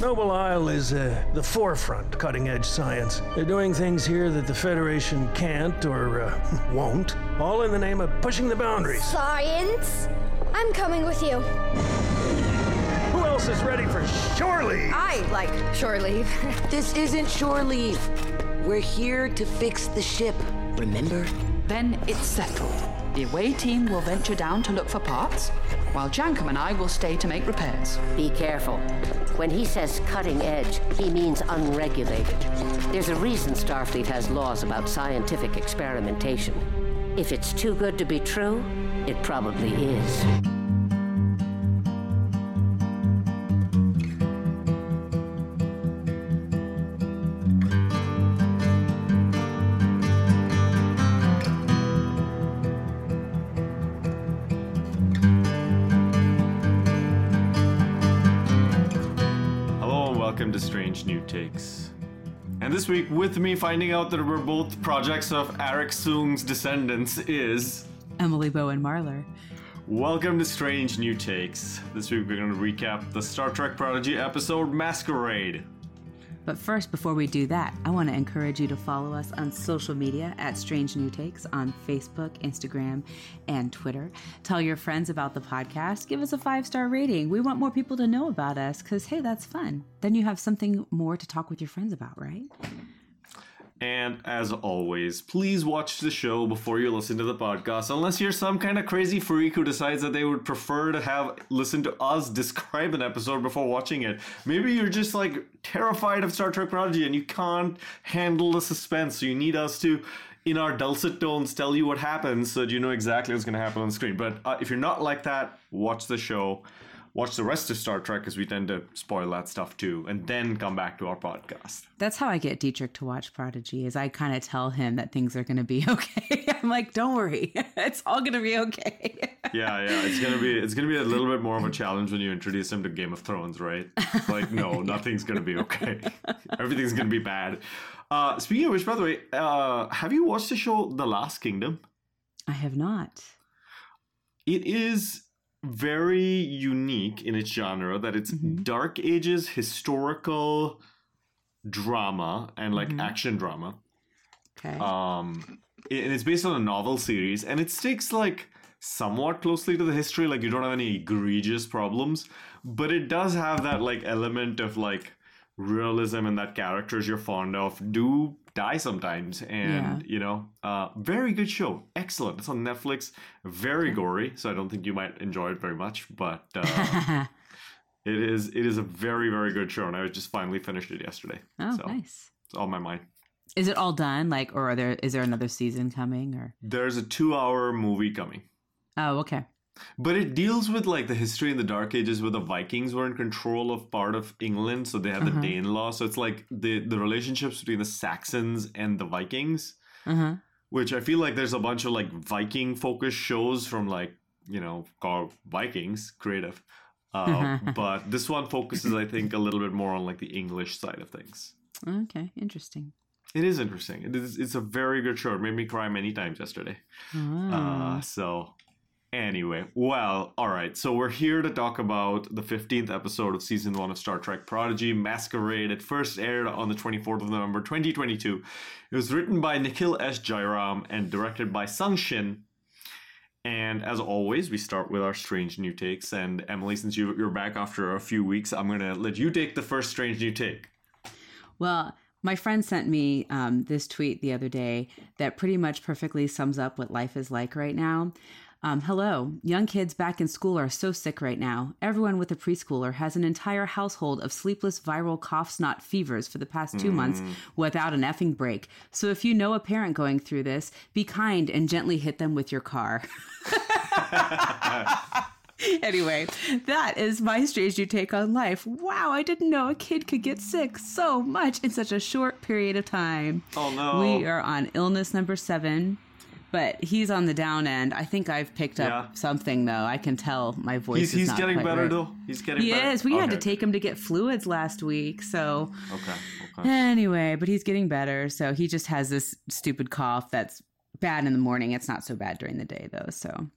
Noble Isle is uh, the forefront cutting edge science. They're doing things here that the Federation can't or uh, won't, all in the name of pushing the boundaries. Science? I'm coming with you. Who else is ready for shore leave? I like shore leave. This isn't shore leave. We're here to fix the ship, remember? Then it's settled. The away team will venture down to look for parts, while Jankom and I will stay to make repairs. Be careful. When he says cutting edge, he means unregulated. There's a reason Starfleet has laws about scientific experimentation. If it's too good to be true, it probably is. With me finding out that we're both projects of Arik Soong's descendants is. Emily Bowen Marlar. Welcome to Strange New Takes. This week we're going to recap the Star Trek Prodigy episode Masquerade. But first, before we do that, I want to encourage you to follow us on social media at Strange New Takes on Facebook, Instagram, and Twitter. Tell your friends about the podcast. Give us a five star rating. We want more people to know about us because, hey, that's fun. Then you have something more to talk with your friends about, right? And as always, please watch the show before you listen to the podcast, unless you're some kind of crazy freak who decides that they would prefer to have listen to us describe an episode before watching it. Maybe you're just like terrified of Star Trek Prodigy and you can't handle the suspense, so you need us to, in our dulcet tones, tell you what happens so that you know exactly what's going to happen on screen. But uh, if you're not like that, watch the show. Watch the rest of Star Trek because we tend to spoil that stuff too, and then come back to our podcast. That's how I get Dietrich to watch Prodigy. Is I kind of tell him that things are going to be okay. I'm like, don't worry, it's all going to be okay. yeah, yeah, it's gonna be it's gonna be a little bit more of a challenge when you introduce him to Game of Thrones, right? It's like, no, nothing's gonna be okay. Everything's gonna be bad. Uh, speaking of which, by the way, uh, have you watched the show The Last Kingdom? I have not. It is very unique in its genre that it's Dark Ages historical drama and like action drama. Okay. um and it's based on a novel series and it sticks like somewhat closely to the history like you don't have any egregious problems but it does have that like element of like realism and that characters you're fond of do die sometimes and you know uh very good show excellent it's on netflix very gory so i don't think you might enjoy it very much but uh it is it is a very very good show and i just finally finished it yesterday oh, so nice. it's on my mind Is it all done? Like, or are there is there another season coming? Or there's a two hour movie coming oh, okay. But it deals with like the history in the Dark Ages where the Vikings were in control of part of England, so they had the Danelaw. So it's like the the relationships between the Saxons and the Vikings, huh. which I feel like there's a bunch of like Viking focused shows from like you know called Vikings, creative. Uh, but this one focuses, I think, a little bit more on like the English side of things. Okay, interesting. It is interesting. It is. It's a very good show. It made me cry many times yesterday. Oh. Uh, so, anyway, well, all right. So we're here to talk about the 15th episode of season one of Star Trek Prodigy Masquerade. It first aired on the 24th of November 2022. It was written by Nikhil S. Jairam and directed by Sung Shin. And as always, we start with our strange new takes. And Emily, since you, you're back after a few weeks, I'm going to let you take the first strange new take. Well, my friend sent me um, this tweet the other day that pretty much perfectly sums up what life is like right now. Um, hello, young kids back in school are so sick right now. Everyone with a preschooler has an entire household of sleepless viral coughs, not fevers for the past two months without an effing break. So if you know a parent going through this, be kind and gently hit them with your car. anyway, that is my strange new take on life. Wow, I didn't know a kid could get sick so much in such a short period of time. Oh, no. We are on illness number seven, but he's on the down end. I think I've picked up Yeah. something though. I can tell my voice He's, is he's getting better, right. though. He's getting He better. is. We had to take him to get fluids last week, so Okay. Okay. anyway, but he's getting better. So he just has this stupid cough that's bad in the morning. It's not so bad during the day though. So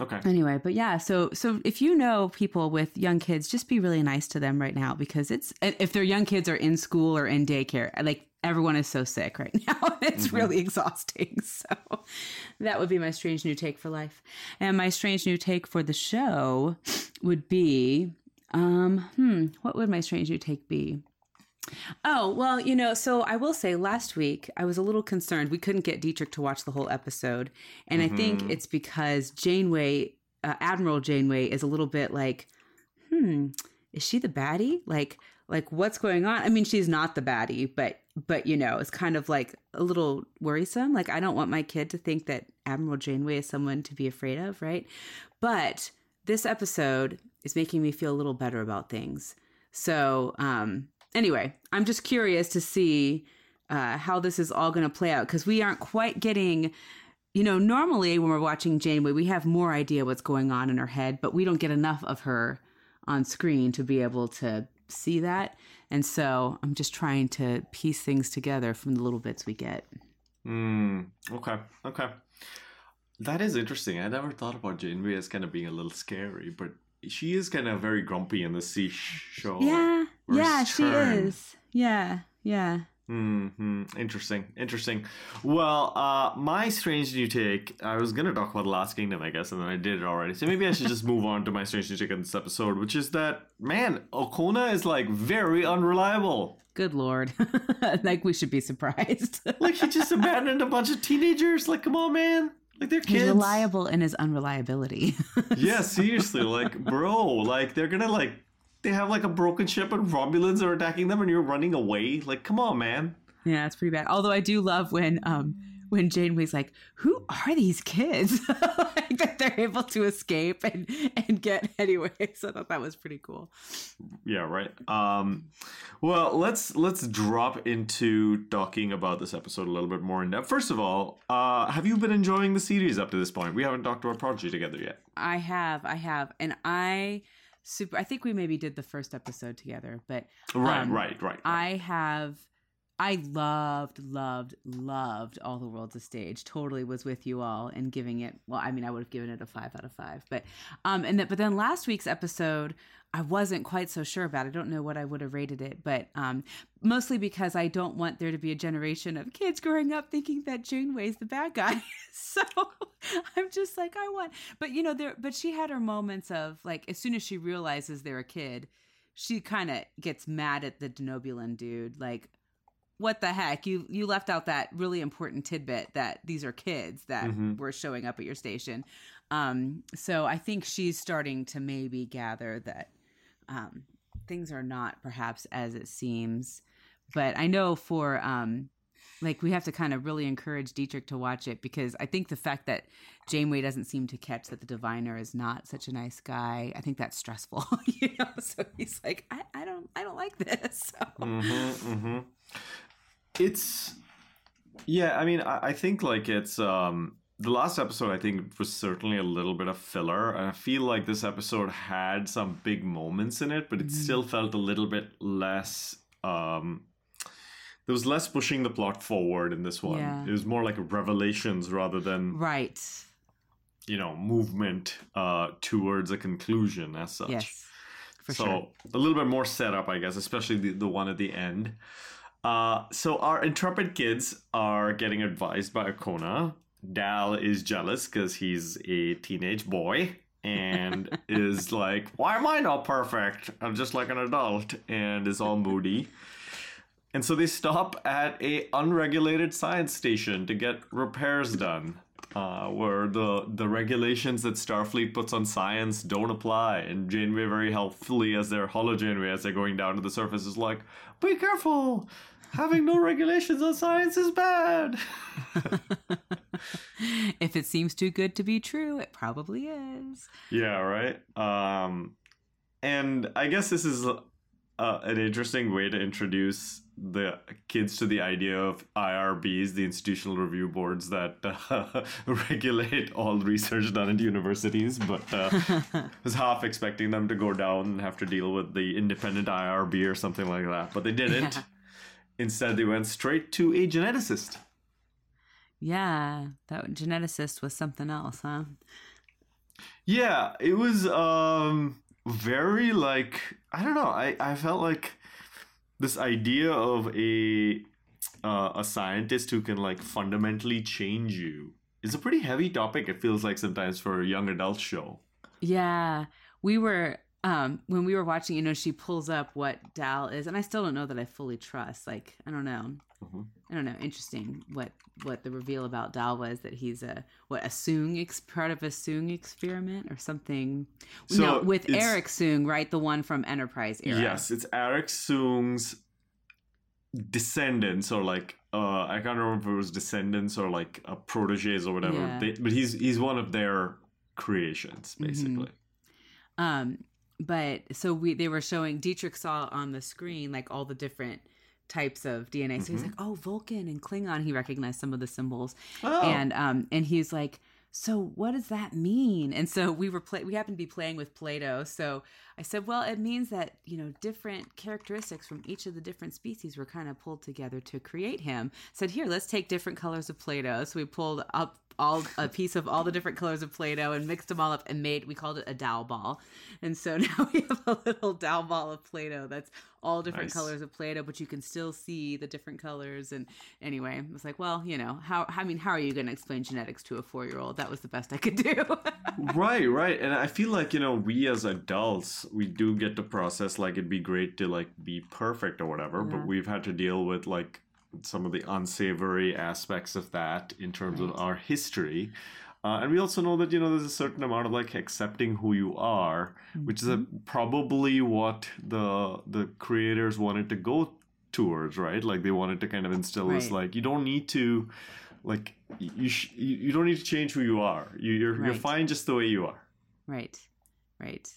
Okay. Anyway, but yeah, so so if you know people with young kids, just be really nice to them right now because it's if their young kids are in school or in daycare, like everyone is so sick right now. It's really exhausting. So that would be my strange new take for life. And my strange new take for the show would be um hmm, what would my strange new take be? Oh, well, you know, so I will say last week I was a little concerned. We couldn't get Dietrich to watch the whole episode. And I think it's because Janeway, uh, Admiral Janeway, is a little bit like, hmm, is she the baddie? Like, like what's going on? I mean, she's not the baddie, but, but, you know, it's kind of like a little worrisome. Like, I don't want my kid to think that Admiral Janeway is someone to be afraid of, right? But this episode is making me feel a little better about things. So, um, anyway, I'm just curious to see uh, how this is all going to play out because we aren't quite getting. You know, normally when we're watching Janeway, we have more idea what's going on in her head, but we don't get enough of her on screen to be able to see that. And so I'm just trying to piece things together from the little bits we get. Mm, okay. Okay. That is interesting. I never thought about Janeway as kind of being a little scary, but she is kind of very grumpy in the sea show. Yeah, yeah, she is. Yeah, yeah. Hmm. Interesting. Interesting. Well, uh, my strange new take. I was gonna talk about the Last Kingdom, I guess, and then I did it already. So maybe I should just move on to my strange new take in this episode, which is that man, Okona is like very unreliable. Good lord. like we should be surprised. Like he just abandoned a bunch of teenagers. Like, come on, man. Like they're He's kids. reliable in his unreliability. Yeah, seriously. Like, bro, like they're gonna like they have like a broken ship and Romulans are attacking them and you're running away. Like, come on, man. yeah, it's pretty bad. Although I do love when um when Janeway's like, "Who are these kids?" like that they're able to escape and and get anyway. So I thought that was pretty cool. Yeah, right. Um well, let's let's drop into talking about this episode a little bit more in depth. First of all, uh have you been enjoying the series up to this point? We haven't talked about Prodigy together yet. I have, I have, and I super. I think we maybe did the first episode together, but Right, um, right, right. I have. I loved, loved, loved All the World's a Stage. Totally was with you all and giving it. Well, I mean, I would have given it a five out of five, but um, and that. But then last week's episode, I wasn't quite so sure about. I don't know what I would have rated it, but um, mostly because I don't want there to be a generation of kids growing up thinking that Janeway's the bad guy. so I'm just like, I want. But you know, there. But she had her moments of like, as soon as she realizes they're a kid, she kind of gets mad at the Denobulan dude, like what the heck you you left out that really important tidbit that these are kids that were showing up at your station um so i think she's starting to maybe gather that um things are not perhaps as it seems but i know for um like we have to kind of really encourage Dietrich to watch it because I think the fact that Janeway doesn't seem to catch that the diviner is not such a nice guy, I think that's stressful. you know, so he's like, I, I don't, I don't like this. So. Mm-hmm, It's yeah, I mean, I, I think like it's um the last episode I think was certainly a little bit of filler, and I feel like this episode had some big moments in it, but it still felt a little bit less um there was less pushing the plot forward in this one. Yeah. It was more like revelations rather than Right. you know movement uh towards a conclusion as such. Yes. For so sure. a little bit more setup, I guess, especially the, the one at the end. Uh, so our intrepid kids are getting advised by Okona. Dal is jealous because he's a teenage boy and is like, "Why am I not perfect? I'm just like an adult," and is all moody. And so they stop at a unregulated science station to get repairs done, uh, where the the regulations that Starfleet puts on science don't apply. And Janeway very helpfully, as their holo Janeway, as they're going down to the surface, is like, "Be careful! Having no regulations on science is bad." if it seems too good to be true, it probably is. Yeah, right. Um, and I guess this is uh, an interesting way to introduce the kids to the idea of IRBs, the institutional review boards that uh, regulate all research done at universities. But uh, I was half expecting them to go down and have to deal with the independent IRB or something like that, but they didn't. Yeah. Instead, they went straight to a geneticist. Yeah, that geneticist was something else, huh? Yeah, it was um very like I don't know. I I felt like this idea of a uh, a scientist who can like fundamentally change you is a pretty heavy topic. It feels like sometimes for a young adult show. Yeah, we were um when we were watching. You know, she pulls up what Dal is, and I still don't know that I fully trust. Like, I don't know. Mhm. I don't know. Interesting what what the reveal about Dal was that he's a what a Soong ex, part of a Soong experiment or something. So no, with Arik Soong, right? The one from Enterprise era. Yes, it's Arik Soong's descendants or like uh I can't remember if it was descendants or like uh, proteges or whatever. Yeah. They, but he's he's one of their creations Mhm. basically. Um, but so we they were showing Dietrich saw on the screen like all the different types of DNA. So he's like, "Oh, Vulcan and Klingon." He recognized some of the symbols, Oh. and um, and he's like, "So what does that mean?" And so we were play we happened to be playing with Play-Doh. So I said, "Well, it means that you know different characteristics from each of the different species were kind of pulled together to create him." said, "Here, let's take different colors of Play-Doh." So we pulled up all a piece of all the different colors of Play-Doh and mixed them all up and made we called it a dowel ball. And so now we have a little dowel ball of Play-Doh that's all different Nice. colors of Play-Doh, but you can still see the different colors. And anyway, I was like, well, you know, how I mean, how are you going to explain genetics to a four-year-old? That was the best I could do. right right and i feel like you know we as adults we do get to process like it'd be great to like be perfect or whatever Yeah. but we've had to deal with like some of the unsavory aspects of that in terms of our history. Uh, and we also know that you know there's a certain amount of like accepting who you are which is a, probably what the the creators wanted to go towards right? Like they wanted to kind of instill this like you don't need to like you sh- you you don't need to change who you are. You, you're you're fine just the way you are. Right, right.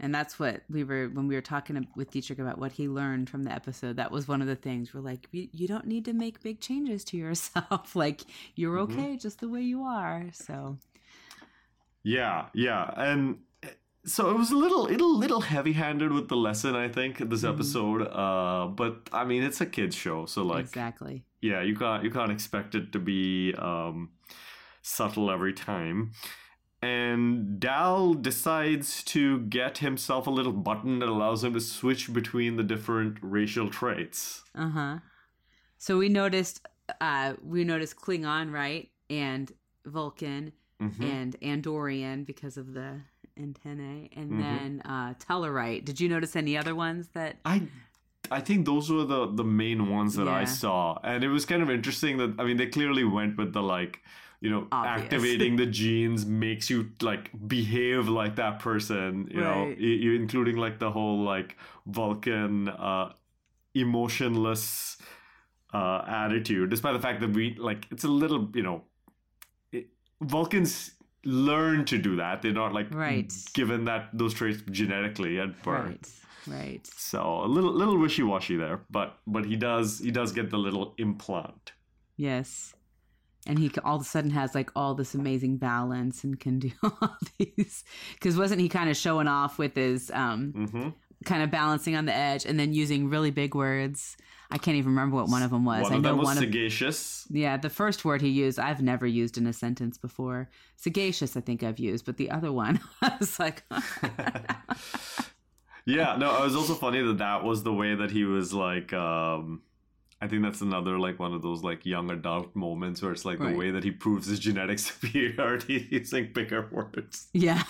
And that's what we were when we were talking with Dietrich about what he learned from the episode. That was one of the things. We're like, you, you don't need to make big changes to yourself. like you're Mhm. okay just the way you are. So Yeah, yeah, and eh, so it was a little, little, little heavy-handed with the lesson. I think this Mhm. episode, uh, but I mean, it's a kids show, so like, exactly. yeah, you can't, you can't expect it to be um, subtle every time. And Dal decides to get himself a little button that allows him to switch between the different racial traits. Uh huh. So we noticed, uh, we noticed Klingon, right, and Vulcan Mhm. and Andorian because of the antennae, and Mhm. then uh, Tellarite. Did you notice any other ones that? I I think those were the the main ones that I saw, and it was kind of interesting that I mean they clearly went with the like you know Obvious. activating the genes makes you like behave like that person, you know, Right. you, you including like the whole like Vulcan uh, emotionless uh, attitude, despite the fact that we like it's a little you know it, Vulcans learn to do that. They're not like Right. given that those traits genetically at birth. Right. Right. So a little little wishy washy there, but but he does he does get the little implant. Yes. And he all of a sudden has like all this amazing balance and can do all these. Because wasn't he kind of showing off with his um, Mm-hmm. kind of balancing on the edge and then using really big words? I can't even remember what one of them was. One I of know them was one of sagacious. yeah, the first word he used I've never used in a sentence before. Sagacious, I think I've used, but the other one I was like, yeah, no, it was also funny that that was the way that he was like. um I think that's another like one of those like young adult moments where it's like Right. the way that he proves his genetic superiority using bigger words. yeah,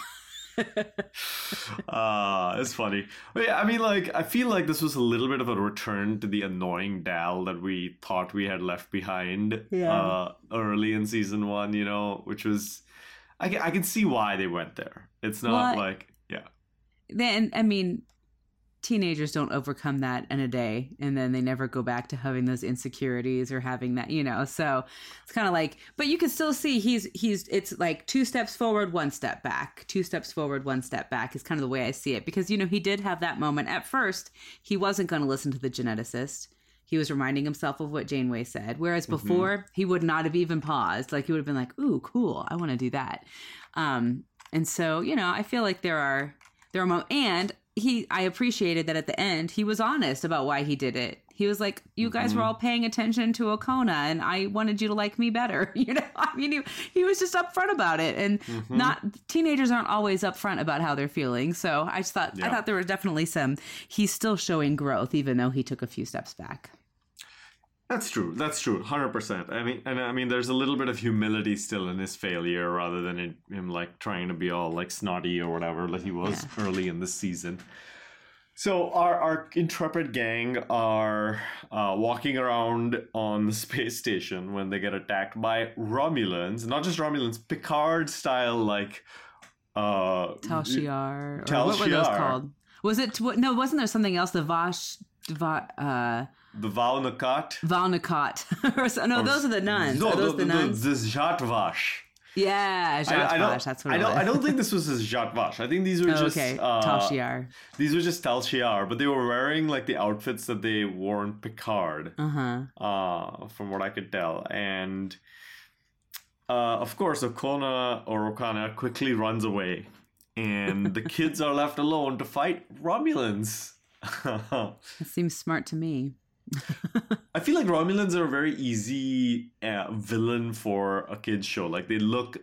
uh it's funny but yeah i mean like i feel like this was a little bit of a return to the annoying dal that we thought we had left behind Yeah. uh early in season one you know which was i can, I can see why they went there it's not Well, like yeah then I mean, teenagers don't overcome that in a day, and then they never go back to having those insecurities or having that, you know. So it's kind of like, but you can still see he's he's it's like two steps forward, one step back, two steps forward, one step back is kind of the way I see it because you know he did have that moment at first. He wasn't going to listen to the geneticist. He was reminding himself of what Janeway said. Whereas before, he would not have even paused. Like he would have been like, "Ooh, cool! I want to do that." Um, and so, you know, I feel like there are there are mo- and he I appreciated that at the end he was honest about why he did it. He was like, "You guys Mm-hmm. were all paying attention to Okona, and I wanted you to like me better." You know, I mean, he, he was just upfront about it, and Mm-hmm. not teenagers aren't always upfront about how they're feeling. So I just thought I thought there was definitely some. He's still showing growth, even though he took a few steps back. That's true. That's true. Hundred percent. I mean, and I mean, there's a little bit of humility still in his failure, rather than him like trying to be all like snotty or whatever like he was early in the season. So our our intrepid gang are uh, walking around on the space station when they get attacked by Romulans. Not just Romulans, Picard style like. Uh, Tal Shiar, Tal what were those called? Was it no? Wasn't there something else? The Vash, Va, uh, the. Vau N'Akat, or no, those are the nuns. No, are those the, the, the, nuns? the Zhatvash. yeah, I, I Jatvash. That's what I don't. I don't think this was his Jatvash. I think these were Oh, just okay, uh, Tal Shiar. These were just Tal Shiar, but they were wearing like the outfits that they wore in Picard, Uh huh. uh, from what I could tell. And uh, of course, Okona or Okana quickly runs away, and the kids are left alone to fight Romulans. That seems smart to me. I feel like Romulans are a very easy uh, villain for a kids show. Like they look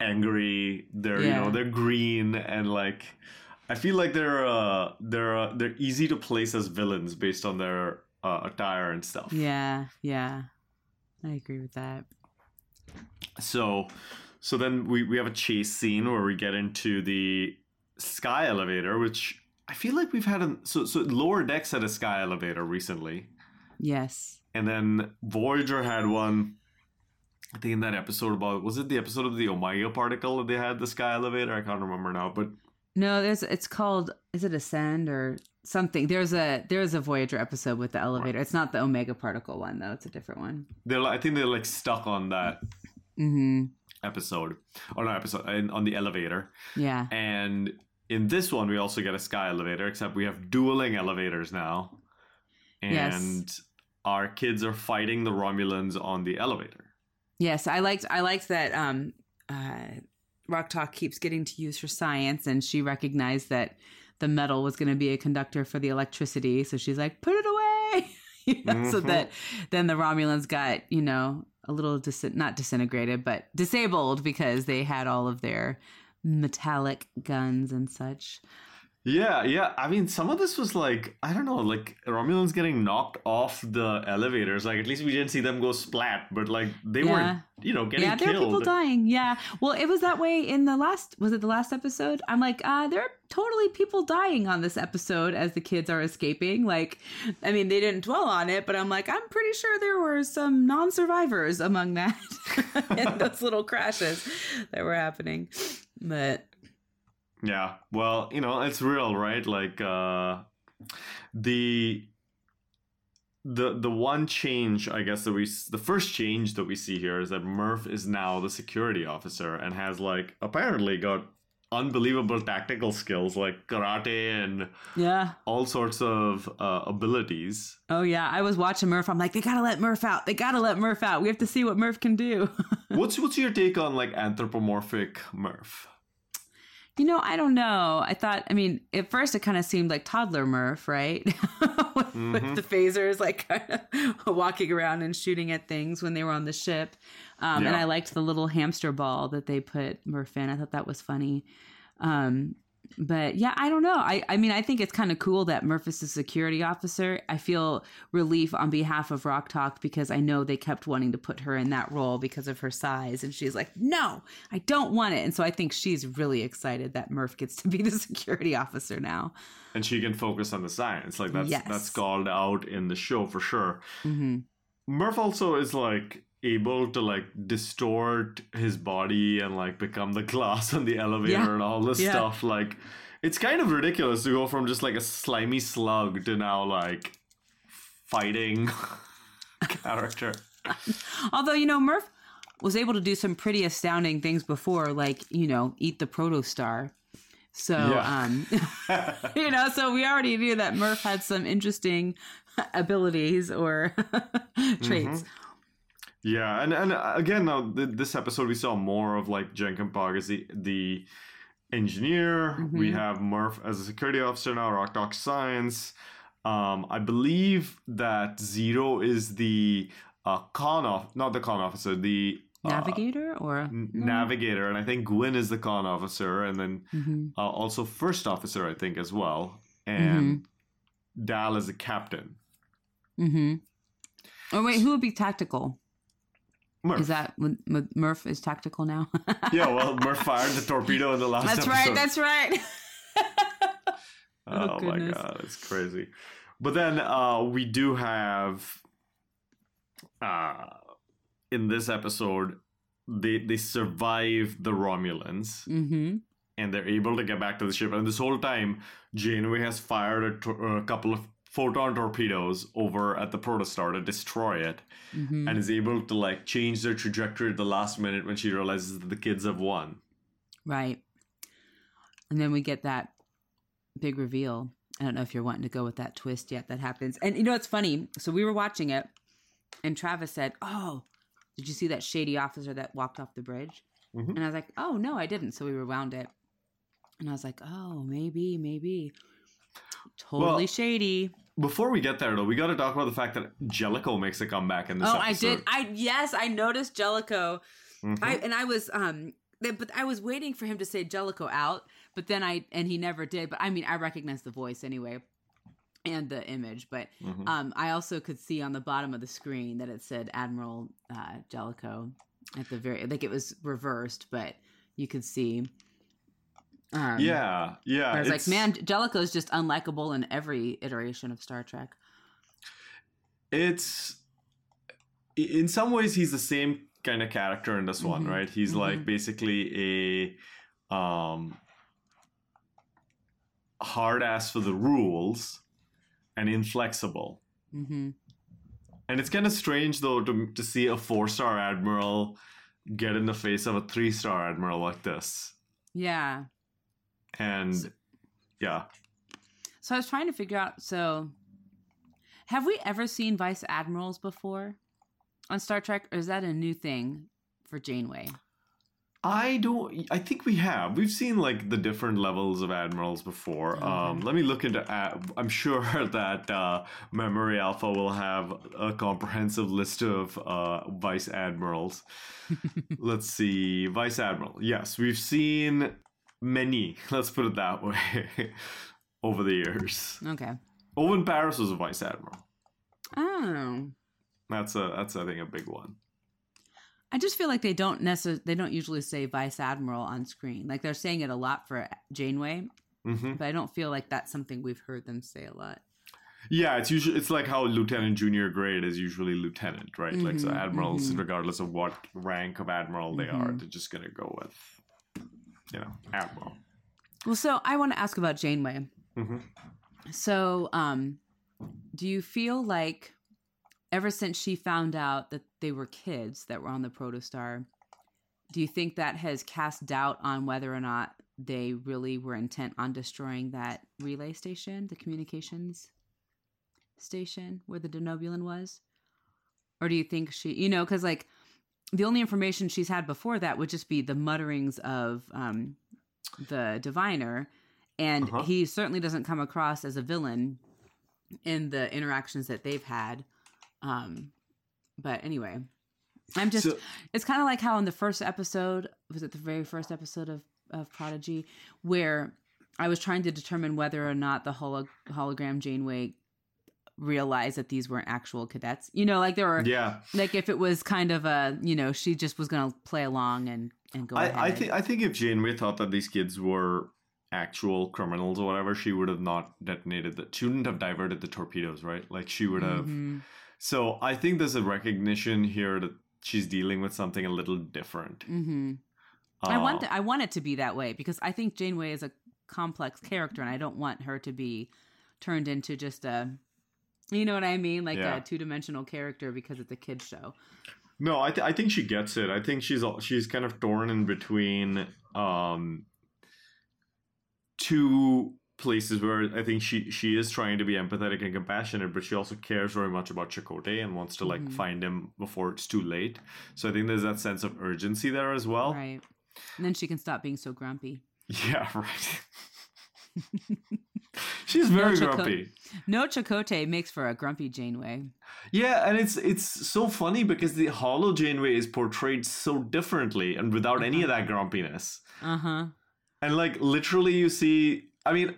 angry. They're you know they're green and like I feel like they're uh, they're uh, they're easy to place as villains based on their uh, attire and stuff. Yeah, yeah, I agree with that. So so then we we have a chase scene where we get into the sky elevator, which I feel like we've had a so so lower decks had a sky elevator recently. Yes. And then Voyager had one. I think in that episode about was it the episode of the Omega particle that they had the sky elevator? I can't remember now, but No, there's. It's called. Is it Ascend or something? There's a there's a Voyager episode with the elevator. It's not the Omega particle one though. It's a different one. they're like, I think they're like stuck on that Mm-hmm. episode or not episode in, on the elevator. Yeah. And in this one, we also get a sky elevator, except we have dueling elevators now, Yes. Our kids are fighting the Romulans on the elevator. Yes, I liked I liked that um uh Rok-Tahk keeps getting to use her science and she recognized that the metal was going to be a conductor for the electricity, so she's like, "Put it away." You know, So Mhm. that then the Romulans got, you know, a little dis- not disintegrated, but disabled because they had all of their metallic guns and such. Yeah, yeah. I mean, some of this was like I don't know, like Romulans getting knocked off the elevators. Like at least we didn't see them go splat, but like they Yeah. weren't, you know, getting killed. yeah, there are people dying. Yeah. Well, it was that way in the last was it the last episode? I'm like, uh, there are totally people dying on this episode as the kids are escaping. Like, I mean, they didn't dwell on it, but I'm like, I'm pretty sure there were some non-survivors among that in those little crashes that were happening. But Yeah. Well, you know, it's real, right? Like uh the the the one change I guess that we the first change that we see here is that Murf is now the security officer and has like apparently got unbelievable tactical skills like karate and yeah. all sorts of uh, abilities. Oh yeah, I was watching Murf. I'm like, they gotta let Murf out. They gotta let Murf out. We have to see what Murf can do. What's what's your take on like anthropomorphic Murf? You know, I don't know. I thought, I mean, at first it kind of seemed like toddler Murf, right? with, with the phasers, like kind of walking around and shooting at things when they were on the ship. Um, And I liked the little hamster ball that they put Murf in. I thought that was funny. Um, but yeah, I don't know. I, I mean, I think it's kind of cool that Murf is a security officer. I feel relief on behalf of Rok-Tahk because I know they kept wanting to put her in that role because of her size. And she's like, no, I don't want it. And so I think she's really excited that Murf gets to be the security officer now. And she can focus on the science. Like that's Yes. that's called out in the show for sure. hmm Murf also is like able to like distort his body and like become the glass on the elevator Yeah. and all this Yeah. stuff. Like it's kind of ridiculous to go from just like a slimy slug to now like fighting character. Although, you know, Murf was able to do some pretty astounding things before, like, you know, eat the protostar. So, Yeah. um, you know, so we already knew that Murf had some interesting abilities or traits. Yeah, and and uh, again, now th- this episode we saw more of like Jankom Pog as the the engineer. We have Murf as a security officer now, Rok-Tahk Science. Um, I believe that Zero is the uh, con off, not the conn officer, the uh, Navigator or n- navigator, and I think Gwyn is the conn officer, and then Mhm. uh, also first officer, I think, as well, and Dal is the captain. Mm-hmm. Oh wait, who would be tactical? Murf. Is that Murf is tactical now? yeah, well, Murf fired the torpedo in the last that's episode. right. That's right. Oh, my god, it's crazy. But then uh, we do have uh, in this episode they they survive the Romulans mm-hmm. and they're able to get back to the ship. And this whole time, Janeway has fired a, a couple of photon torpedoes over at the protostar to destroy it, Mm-hmm. and is able to like change their trajectory at the last minute when she realizes that the kids have won. Right. And then we get that big reveal. I don't know if you're wanting to go with that twist yet that happens. And you know, it's funny. So we were watching it, and Travis said, Oh, did you see that shady officer that walked off the bridge? Mhm. And I was like, Oh, no, I didn't. So we rewound it. And I was like, Oh, maybe, maybe. Totally Well, shady. Before we get there, though, we got to talk about the fact that Jellico makes a comeback in this Oh, episode. I did. I yes, I noticed Jellico. Mhm. I and I was um but I was waiting for him to say Jellico out, but then I and he never did. But I mean, I recognized the voice anyway and the image, but Mhm. um I also could see on the bottom of the screen that it said Admiral uh Jellico at the very like it was reversed, but you could see um yeah, yeah. I was like, man, Jellico is just unlikable in every iteration of Star Trek. it's in some ways he's the same kind of character in this one, Mhm, right? He's like mhm. basically a um hard ass for the rules and inflexible. Mm-hmm. And it's kind of strange though to to see a four star admiral get in the face of a three star admiral like this. Yeah. And yeah, So I was trying to figure out. So, have we ever seen vice admirals before on Star Trek, or is that a new thing for Janeway? I don't. I think we have. We've seen like the different levels of admirals before. Um, let me look into. Uh, I'm sure that uh, Memory Alpha will have a comprehensive list of uh, vice admirals. Let's see, vice admiral. Yes, we've seen many. Let's put it that way. over the years, Okay. Owen Paris was a vice admiral. Oh, That's a. That's I think a big one. I just feel like they don't necessarily they don't usually say vice admiral on screen. Like they're saying it a lot for Janeway, hmm but I don't feel like that's something we've heard them say a lot. Yeah, it's usually it's like how lieutenant junior grade is usually lieutenant, right? Like so Mhm, admirals, mhm. regardless of what rank of admiral they are, Mhm. they're just gonna go with, you know, admiral. Well, so I want to ask about Janeway. Mhm. So, um, do you feel like ever since she found out that they were kids that were on the protostar, do you think that has cast doubt on whether or not they really were intent on destroying that relay station, the communications station where the Denobulan was? Or do you think she, you know, because like the only information she's had before that would just be the mutterings of um, the diviner, and Uh-huh. he certainly doesn't come across as a villain in the interactions that they've had. Um, but anyway, I'm just. So- it's kind of like how in the first episode was it the very first episode of of Prodigy where I was trying to determine whether or not the holo- hologram Janeway realized that these weren't actual cadets. You know, like there were Yeah, like if it was kind of a you know she just was gonna play along and and go. I, I think I think if Janeway thought that these kids were actual criminals or whatever, she would have not detonated that. She wouldn't have diverted the torpedoes, right? Like she would have. Mhm. So I think there's a recognition here that she's dealing with something a little different. Mhm. I want Uh, th- I want it to be that way because I think Janeway is a complex character and I don't want her to be turned into just a you know what I mean like Yeah. a two dimensional character because it's a kids show. No, I, th- I think she gets it. I think she's she's kind of torn in between um, two places where I think she she is trying to be empathetic and compassionate, but she also cares very much about Chakotay and wants to like Mhm. find him before it's too late. So I think there's that sense of urgency there as well. Right. And then she can stop being so grumpy. Yeah, right. She's very Chako- grumpy. No Chakotay makes for a grumpy Janeway. Yeah, and it's it's so funny because the Holo Janeway is portrayed so differently and without any of that grumpiness. Uh huh. And like literally, you see. I mean,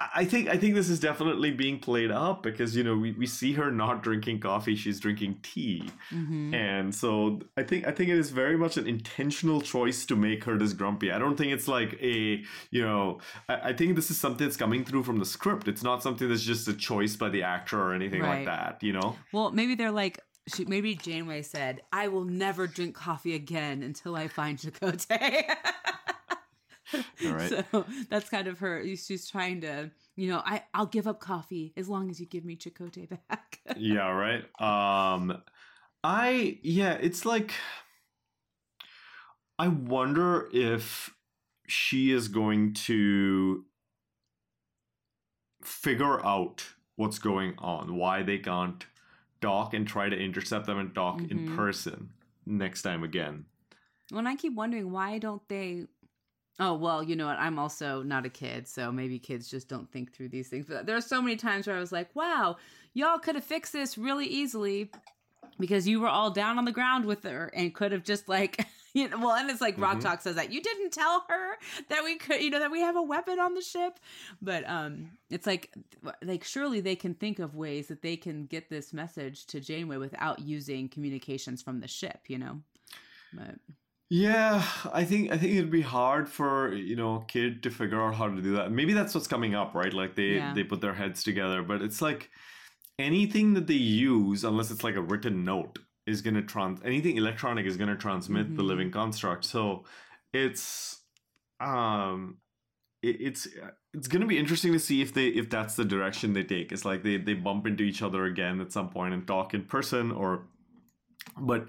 I- think I think this is definitely being played up because you know we, we see her not drinking coffee; she's drinking tea, Mm-hmm. and so I think I think it is very much an intentional choice to make her this grumpy. I don't think it's like a you know I, I think this is something that's coming through from the script. It's not something that's just a choice by the actor or anything Right. like that. You know. Well, maybe they're like, she, maybe Janeway said, I will never drink coffee again until I find Chakotay. All right. So that's kind of her. She's trying to, you know, I, I'll give up coffee as long as you give me Chakotay back. yeah right um i yeah it's like i wonder if she is going to figure out what's going on why they can't dock and try to intercept them and talk in Mhm. person next time again Well, and I keep wondering why don't they? Oh well, you know what? I'm also not a kid, so maybe kids just don't think through these things. But there are so many times where I was like, "Wow, y'all could have fixed this really easily." Because you were all down on the ground with her and could have just like, you know, well, and it's like Rock Mhm. Talk says that you didn't tell her that we could, you know, that we have a weapon on the ship. But um, it's like, like surely they can think of ways that they can get this message to Janeway without using communications from the ship, you know. But Yeah, I think I think it'd be hard for you know a kid to figure out how to do that. Maybe that's what's coming up, right? Like they Yeah. they put their heads together, but it's like anything that they use, unless it's like a written note, is gonna trans. Anything electronic is gonna transmit the Mhm. living construct. So it's um it, it's it's gonna be interesting to see if they if that's the direction they take. It's like they they bump into each other again at some point and talk in person, or but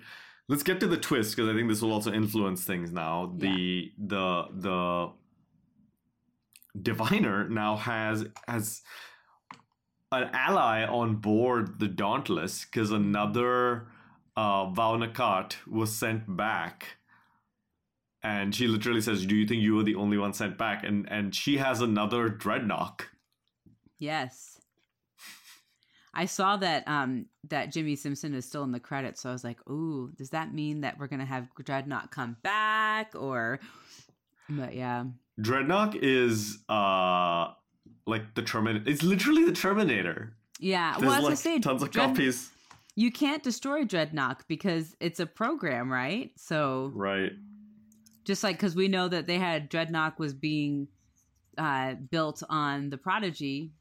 let's get to the twist because I think this will also influence things now. The the the diviner now has has an ally on board the Dauntless because another uh, Vau N'Akat was sent back. And she literally says, "Do you think you were the only one sent back?" And and she has another Drednok. Yes. I saw that um that Jimmy Simpson is still in the credits, so I was like, "Ooh, does that mean that we're gonna have Drednok come back?" Or, but yeah, Drednok is uh like the Terminator. It's literally the Terminator. yeah. There's well, as like I say, tons of Dread- copies. You can't destroy Drednok because it's a program, right? So Right. just like because we know that they had Dreadnought was being uh, built on the Prodigy,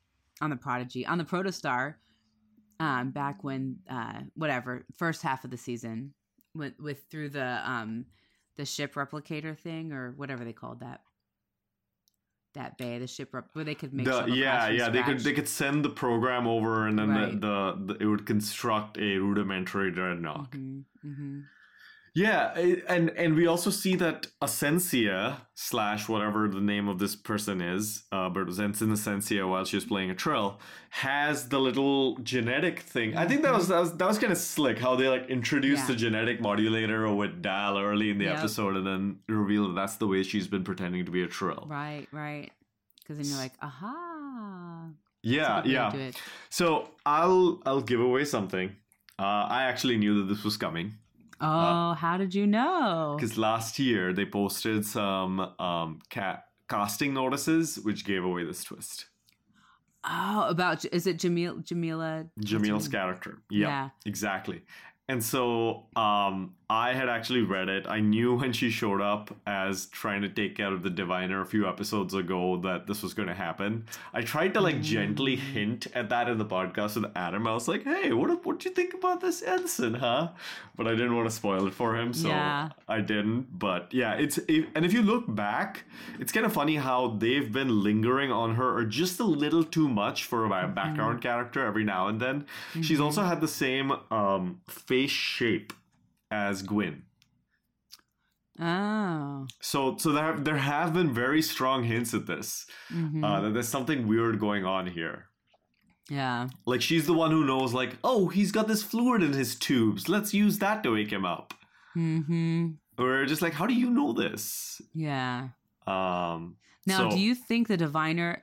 on the Prodigy, on the Protostar, um, back when uh, whatever first half of the season, with with through the um, the ship replicator thing or whatever they called that. That bay, the ship rep- where they could make The, yeah, yeah. They could they could send the program over, and then Right. the, the, the it would construct a rudimentary Drednok. Mhm, mhm. Yeah, and and we also see that Asencia slash whatever the name of this person is, uh, but it was Asencia while she was playing a trill, has the little genetic thing. I think that was that was, that was kind of slick how they like introduced. Yeah. the genetic modulator with Dal early in the Yep. episode, and then reveal that that's the way she's been pretending to be a trill. Right, right. Because then you're like, aha. Yeah, That's a good way to yeah. So I'll I'll give away something. Uh, I actually knew that this was coming. Oh, how did you know? because last year they posted some um cat casting notices which gave away this twist Oh, about is it Jamil Jamila? jamil's character yeah, Yeah. exactly and so um i had actually read it i knew when she showed up as trying to take care of the diviner a few episodes ago that this was going to happen i tried to like gently Mm. hint at that in the podcast with adam i was like hey what what do you think about this ensign huh but i didn't want to spoil it for him so Yeah. I didn't, but yeah, it's it, and if you look back, it's kind of funny how they've been lingering on her or just a little too much for a Mm-hmm. background character every now and then. She's also had the same um, face shape as Gwyn. Oh. So so there there have been very strong hints at this mhm. uh, that there's something weird going on here. yeah. Like she's the one who knows, like, oh, he's got this fluid in his tubes. Let's use that to wake him up. Mm-hmm. Or just like, how do you know this? Yeah. Um, Now, so- do you think the diviner?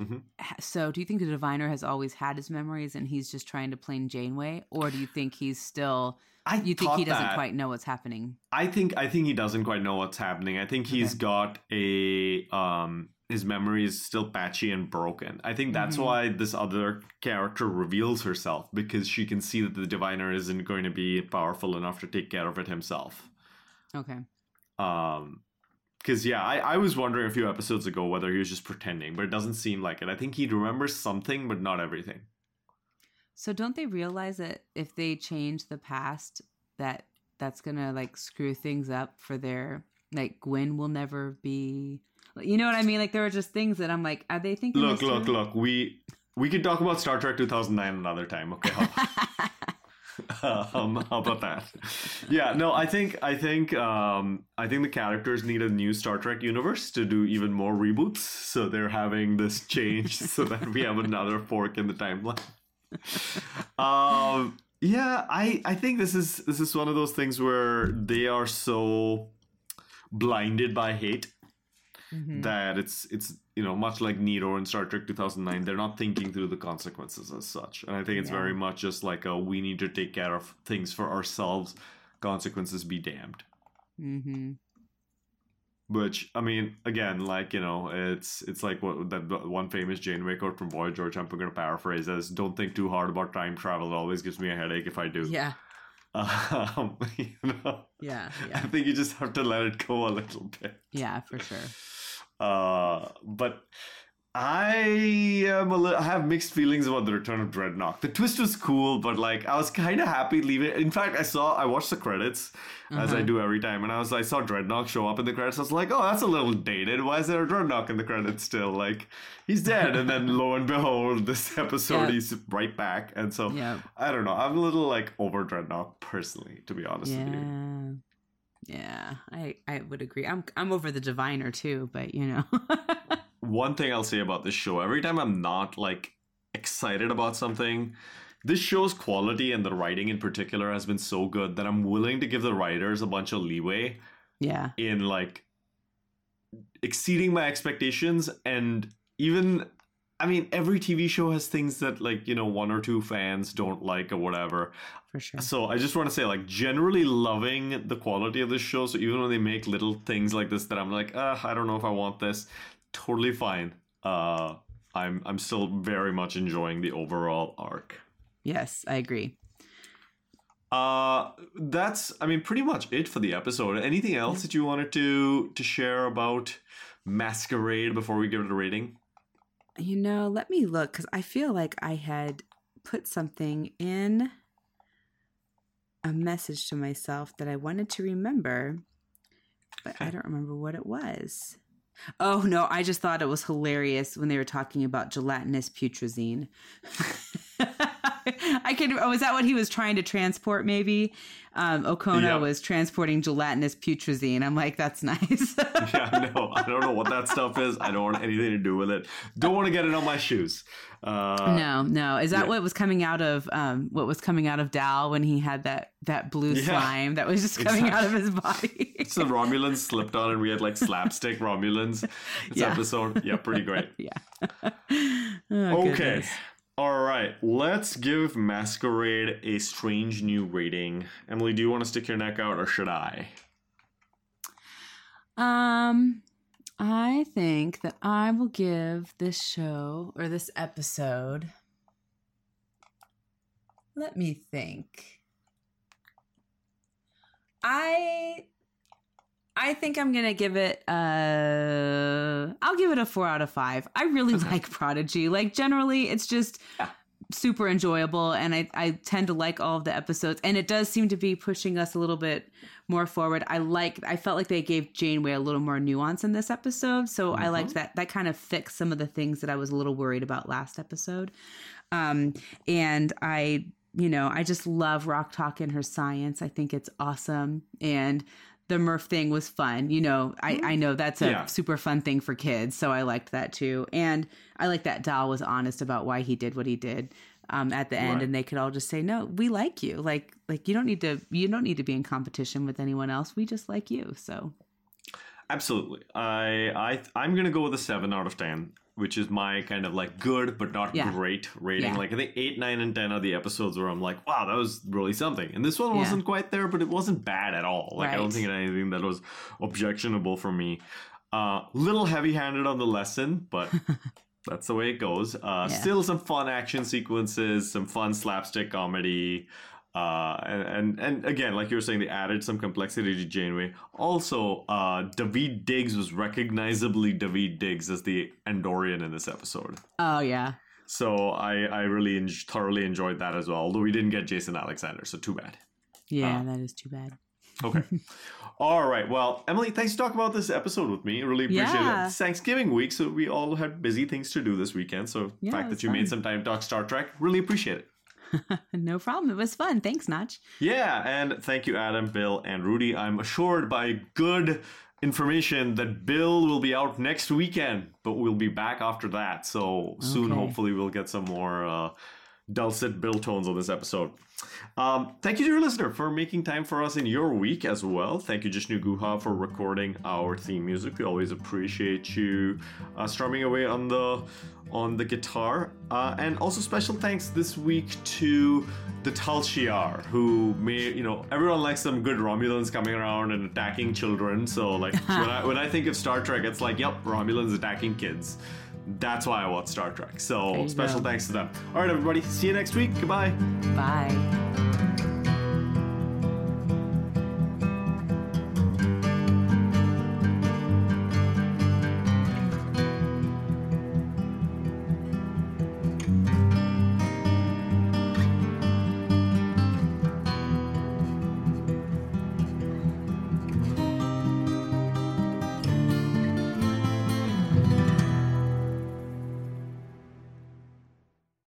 Mhm. So, do you think the diviner has always had his memories and he's just trying to plain Janeway, or do you think he's still? I You think he doesn't that. quite know what's happening? I think I think he doesn't quite know what's happening. I think he's Okay. got a um his memory is still patchy and broken. I think that's Mhm. why this other character reveals herself because she can see that the diviner isn't going to be powerful enough to take care of it himself. Okay. Um because yeah, I, I was wondering a few episodes ago whether he was just pretending, but it doesn't seem like it. I think he remembers something, but not everything. So, don't they realize that if they change the past, that that's gonna like screw things up for their like Gwen will never be. You know what I mean? Like there are just things that I'm like, are they thinking? Look, look, look. We we can talk about Star Trek 2009 another time. Okay. um, how about that? Yeah, no, I think I think um, I think the characters need a new Star Trek universe to do even more reboots. So they're having this change so that we have another fork in the timeline. Um, yeah, I I think this is this is one of those things where they are so blinded by hate Mhm. that it's it's you know much like Nero in Star Trek 2009 they're not thinking through the consequences as such and I think it's Yeah. very much just like a we need to take care of things for ourselves consequences be damned Mm-hmm. Which I mean again like you know it's it's like what that one famous Janeway quote from Voyager which I'm going to paraphrase as don't think too hard about time travel it always gives me a headache if I do Yeah. um, you know Yeah. I think you just have to let it go a little bit Yeah. For sure. Uh, but I am a li- I have mixed feelings about the return of Drednok. The twist was cool, but like I was kind of happy leaving. In fact, I saw I watched the credits as I Uh-huh. do every time, and I was I saw Drednok show up in the credits. I was like, oh, that's a little dated. Why is there a Drednok in the credits still? Like he's dead, and then lo and behold, this episode Yeah. he's right back. And so Yeah. I don't know. I'm a little like over Drednok personally, to be honest with you. Yeah. Yeah. I I would agree. I'm I'm over the diviner too, but you know. one thing I'll say about this show, every time I'm not like excited about something, this show's quality and the writing in particular has been so good that I'm willing to give the writers a bunch of leeway yeah. in like exceeding my expectations and even I mean every TV show has things that like, you know, one or two fans don't like or whatever. For sure. So I just want to say, like, generally loving the quality of this show. So even when they make little things like this that I'm like, uh, I don't know if I want this, totally fine. Uh, I'm I'm still very much enjoying the overall arc. Yes, I agree. Uh, that's I mean pretty much it for the episode. Anything else that you wanted to to share about Masquerade before we give it a rating? You know, let me look because I feel like I had put something in a message to myself that I wanted to remember, but I don't remember what it was. Oh no, I just thought it was hilarious when they were talking about gelatinous putrescine. I could. Oh, is that what he was trying to transport? Maybe um, Okona Yeah. was transporting gelatinous putrescine. I'm like, that's nice. yeah, no, I don't know what that stuff is. I don't want anything to do with it. Don't want to get it on my shoes. Uh, no, no. Is that yeah. what was coming out of um what was coming out of Dal when he had that that blue Yeah. slime that was just coming out of his body? So Romulans slipped on, and we had like slapstick Romulans. This Yeah. episode, yeah, pretty great. yeah. Oh, okay, goodness. All right. Let's give Masquerade a strange new rating. Emily, do you want to stick your neck out, or should I? Um I think that I will give this show or this episode Let me think. I I think I'm gonna give it uh I'll give it a four out of five. I really like Prodigy. Like generally it's just Yeah. super enjoyable and I, I tend to like all of the episodes and it does seem to be pushing us a little bit more forward. I like I felt like they gave Janeway a little more nuance in this episode. So I liked that that kind of fixed some of the things that I was a little worried about last episode. Um and I you know, I just love Rok-Tahk and her science. I think it's awesome. And the Murf thing was fun. You know, I, I know that's a Yeah. super fun thing for kids. So I liked that too. And I like that Dal was honest about why he did what he did um, at the end. Right. And they could all just say, no, we like you. Like, like you don't need to, you don't need to be in competition with anyone else. We just like you. So Absolutely. I I I'm gonna go with a seven out of ten, which is my kind of like good but not Yeah. great rating. Yeah. Like I think eight, nine, and ten are the episodes where I'm like, wow, that was really something. And this one Yeah. wasn't quite there, but it wasn't bad at all. Like I don't think it anything that was objectionable for me. Uh, little heavy-handed on the lesson, but. That's the way it goes. Uh. Still some fun action sequences, some fun slapstick comedy, uh, and, and and again, like you were saying, they added some complexity to Janeway. Also, uh, Daveed Diggs was recognizably Daveed Diggs as the Andorian in this episode. Oh yeah. So I I really en- thoroughly enjoyed that as well. Although we didn't get Jason Alexander, so too bad. Yeah, that is too bad. Okay. all right. Well, Emily, thanks for talking about this episode with me. I really appreciate Yeah. it. It's Thanksgiving week, so we all had busy things to do this weekend. So the Yeah, fact that you made some time to talk Star Trek, really appreciate it. no problem. It was fun. Thanks, Notch. Yeah, and thank you, Adam, Bill, and Rudy. I'm assured by good information that Bill will be out next weekend, but we'll be back after that. So soon, Okay. hopefully, we'll get some more uh, dulcet Bill tones on this episode. Um, thank you, dear listener, for making time for us in your week as well. Thank you, Jishnu Guha, for recording our theme music. We always appreciate you uh, strumming away on the on the guitar. Uh, and also special thanks this week to the Tal Shiar, who may you know everyone likes some good Romulans coming around and attacking children. So like when I when I think of Star Trek, it's like yep, Romulans attacking kids. That's why I watch Star Trek. So special go. thanks to them. All right, everybody. See you next week. Goodbye. Bye.